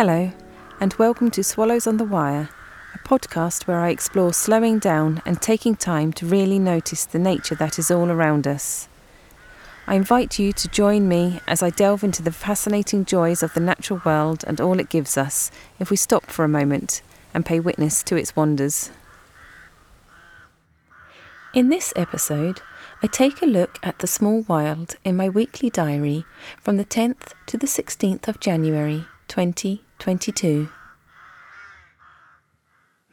Hello, and welcome to Swallows on the Wire, a podcast where I explore slowing down and taking time to really notice the nature that is all around us. I invite you to join me as I delve into the fascinating joys of the natural world and all it gives us if we stop for a moment and pay witness to its wonders. In this episode, I take a look at the small wild in my weekly diary from the 10th to the 16th of January 2022.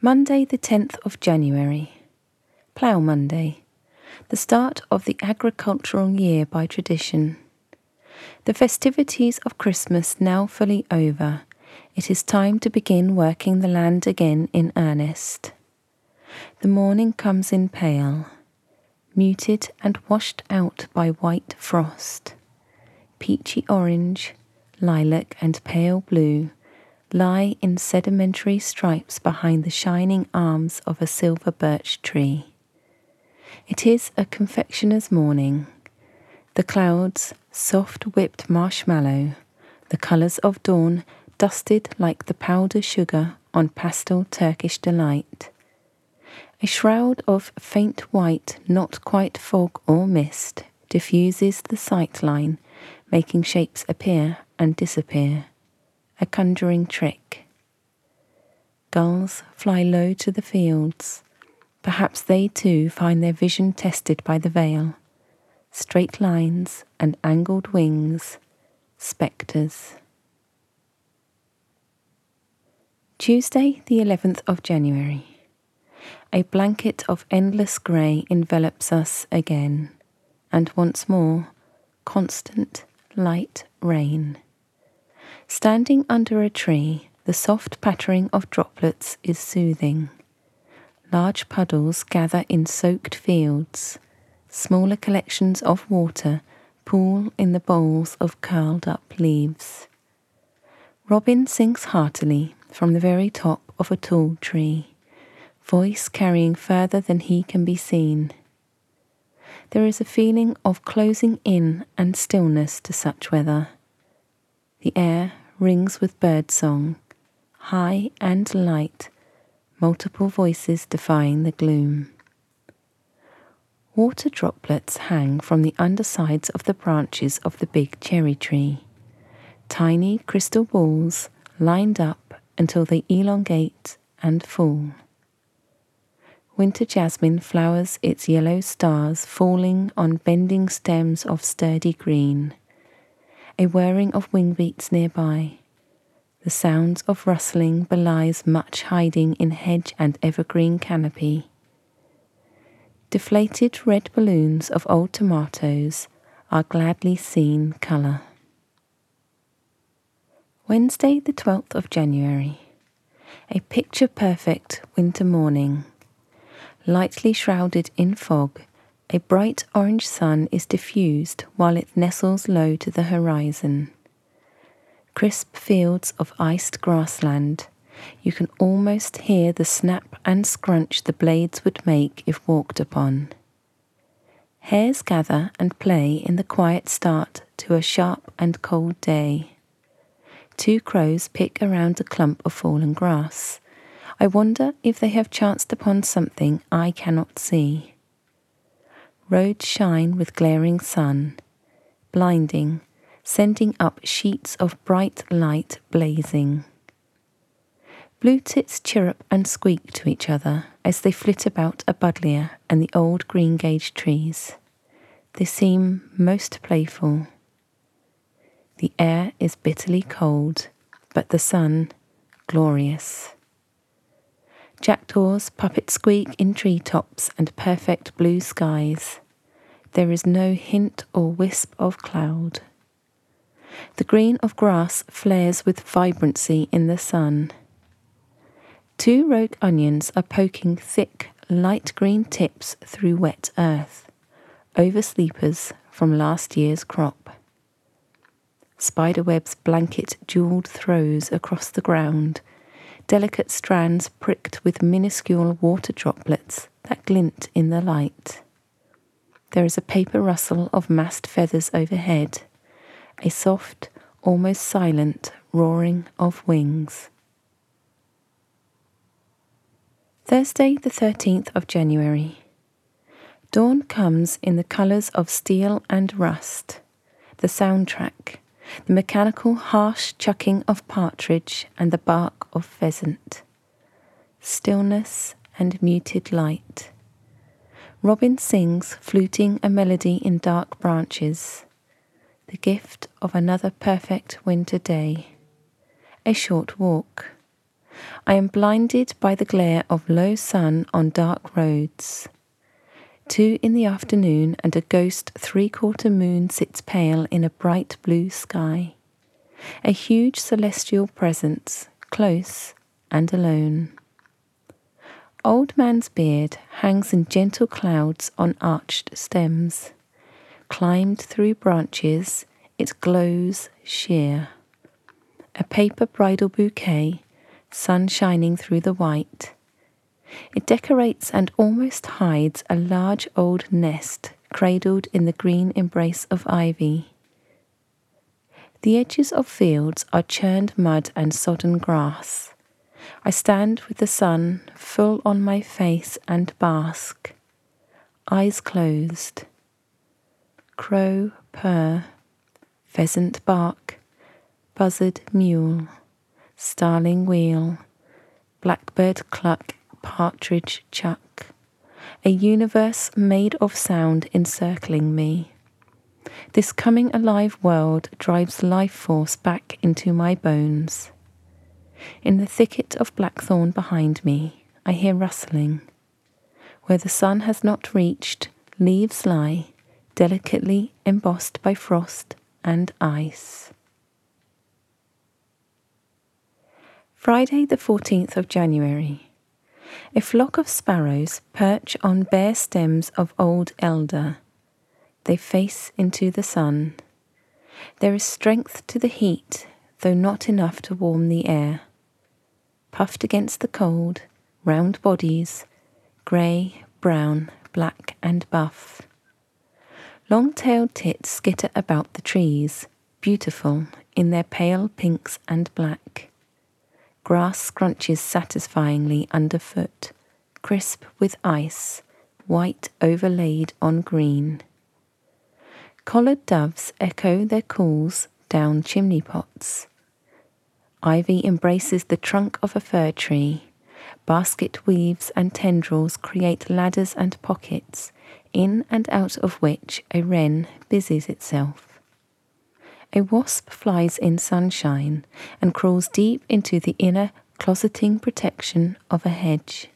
Monday, the 10th of January. Plough Monday, the start of the agricultural year by tradition. The festivities of Christmas now fully over, it is time to begin working the land again in earnest. The morning comes in pale, muted and washed out by white frost. Peachy orange, lilac, and pale blue lie in sedimentary stripes behind the shining arms of a silver birch tree. It is a confectioner's morning. The clouds, soft whipped marshmallow, the colours of dawn dusted like the powder sugar on pastel Turkish delight. A shroud of faint white, not quite fog or mist, diffuses the sight line, making shapes appear and disappear. A conjuring trick. Gulls fly low to the fields. Perhaps they too find their vision tested by the veil. Straight lines and angled wings, spectres. Tuesday, the 11th of January. A blanket of endless grey envelops us again, and once more, constant light rain. Standing under a tree, the soft pattering of droplets is soothing. Large puddles gather in soaked fields. Smaller collections of water pool in the bowls of curled up leaves. Robin sings heartily from the very top of a tall tree, voice carrying further than he can be seen. There is a feeling of closing in and stillness to such weather. The air rings with bird song, high and light, multiple voices defying the gloom. Water droplets hang from the undersides of the branches of the big cherry tree. Tiny crystal balls lined up until they elongate and fall. Winter jasmine flowers its yellow stars falling on bending stems of sturdy green. A whirring of wing beats nearby. The sounds of rustling belies much hiding in hedge and evergreen canopy. Deflated red balloons of old tomatoes are gladly seen colour. Wednesday, the 12th of January. A picture perfect winter morning. Lightly shrouded in fog, a bright orange sun is diffused while it nestles low to the horizon. Crisp fields of iced grassland. You can almost hear the snap and scrunch the blades would make if walked upon. Hares gather and play in the quiet start to a sharp and cold day. Two crows pick around a clump of fallen grass. I wonder if they have chanced upon something I cannot see. Roads shine with glaring sun, blinding, sending up sheets of bright light blazing. Blue tits chirrup and squeak to each other as they flit about a buddleia and the old greengage trees. They seem most playful. The air is bitterly cold, but the sun glorious. Jackdaws puppet squeak in tree tops and perfect blue skies. There is no hint or wisp of cloud. The green of grass flares with vibrancy in the sun. Two rogue onions are poking thick, light green tips through wet earth, oversleepers from last year's crop. Spiderwebs blanket jewelled throws across the ground, delicate strands pricked with minuscule water droplets that glint in the light. There is a paper rustle of massed feathers overhead, a soft, almost silent roaring of wings. Thursday, the 13th of January. Dawn comes in the colours of steel and rust, the soundtrack, the mechanical harsh chucking of partridge and the bark of pheasant. Stillness and muted light. Robin sings, fluting a melody in dark branches. The gift of another perfect winter day. A short walk. I am blinded by the glare of low sun on dark roads. Two in the afternoon, and a ghost three quarter moon sits pale in a bright blue sky. A huge celestial presence, close and alone. Old man's beard hangs in gentle clouds on arched stems. Climbed through branches, it glows sheer. A paper bridal bouquet, sun shining through the white. It decorates and almost hides a large old nest cradled in the green embrace of ivy. The edges of fields are churned mud and sodden grass. I stand with the sun full on my face and bask, eyes closed. Crow purr, pheasant bark, buzzard mewl, starling wheel, blackbird cluck partridge chuck, a universe made of sound encircling me. This coming alive world drives life force back into my bones. In the thicket of blackthorn behind me, I hear rustling. Where the sun has not reached, leaves lie, delicately embossed by frost and ice. Friday, the 14th of January. A flock of sparrows perch on bare stems of old elder. They face into the sun. There is strength to the heat, though not enough to warm the air. Puffed against the cold, round bodies, grey, brown, black, and buff. Long tailed tits skitter about the trees, beautiful in their pale pinks and black. Grass scrunches satisfyingly underfoot, crisp with ice, white overlaid on green. Collared doves echo their calls down chimney pots. Ivy embraces the trunk of a fir tree. Basket weaves and tendrils create ladders and pockets, in and out of which a wren busies itself. A wasp flies in sunshine and crawls deep into the inner closeting protection of a hedge.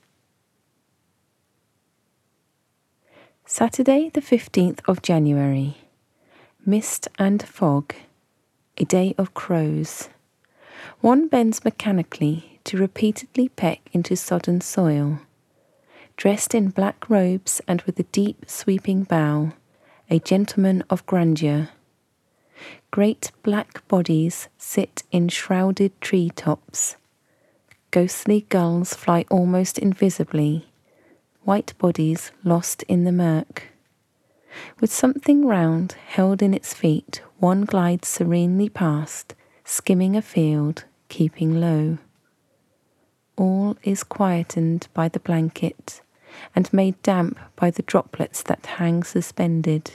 Saturday, the 15th of January. Mist and fog. A day of crows. One bends mechanically to repeatedly peck into sodden soil. Dressed in black robes and with a deep sweeping bow, a gentleman of grandeur Great black bodies sit in shrouded tree tops. Ghostly gulls fly almost invisibly, white bodies lost in the murk. With something round held in its feet, one glides serenely past, skimming a field, keeping low. All is quietened by the blanket and made damp by the droplets that hang suspended.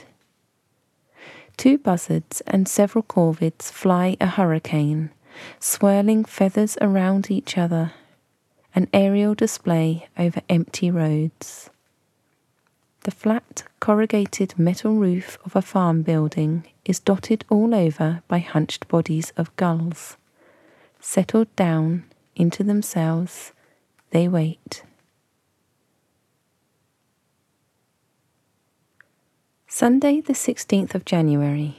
Two buzzards and several corvids fly a hurricane, swirling feathers around each other, an aerial display over empty roads. The flat, corrugated metal roof of a farm building is dotted all over by hunched bodies of gulls. Settled down into themselves, they wait. Sunday, the 16th of January.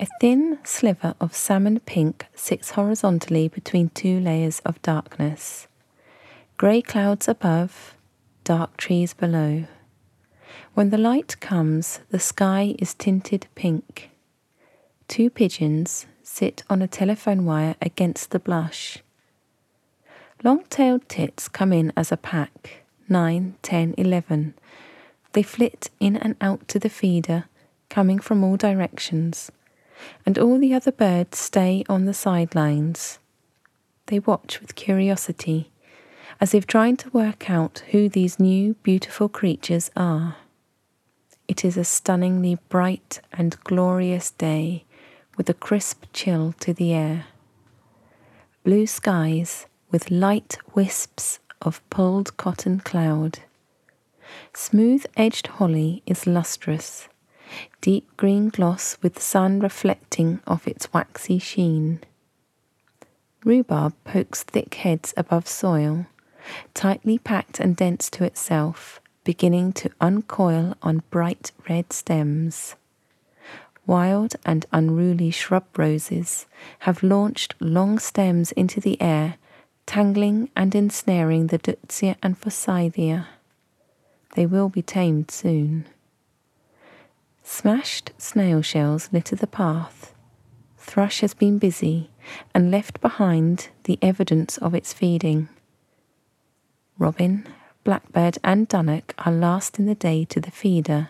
A thin sliver of salmon pink sits horizontally between two layers of darkness. Grey clouds above, dark trees below. When the light comes, the sky is tinted pink. Two pigeons sit on a telephone wire against the blush. Long tailed tits come in as a pack, nine, ten, eleven they flit in and out to the feeder, coming from all directions, and all the other birds stay on the sidelines. They watch with curiosity, as if trying to work out who these new beautiful creatures are. It is a stunningly bright and glorious day with a crisp chill to the air. Blue skies with light wisps of pulled cotton cloud. Smooth edged holly is lustrous, deep green gloss with sun reflecting off its waxy sheen. Rhubarb pokes thick heads above soil, tightly packed and dense to itself, beginning to uncoil on bright red stems. Wild and unruly shrub roses have launched long stems into the air, tangling and ensnaring the Deutzia and Forsythia. They will be tamed soon. Smashed snail shells litter the path. Thrush has been busy and left behind the evidence of its feeding. Robin blackbird, and dunnock are last in the day to the feeder.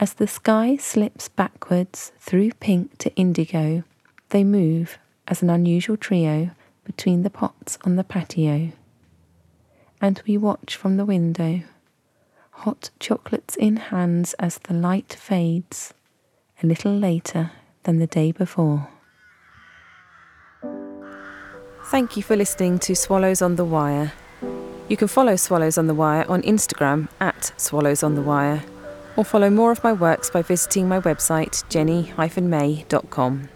As the sky slips backwards through pink to indigo, they move as an unusual trio between the pots on the patio. And we watch from the window, hot chocolates in hands as the light fades, a little later than the day before. Thank you for listening to Swallows on the Wire. You can follow Swallows on the Wire on Instagram at Swallows on the Wire, or follow more of my works by visiting my website jenny-may.com.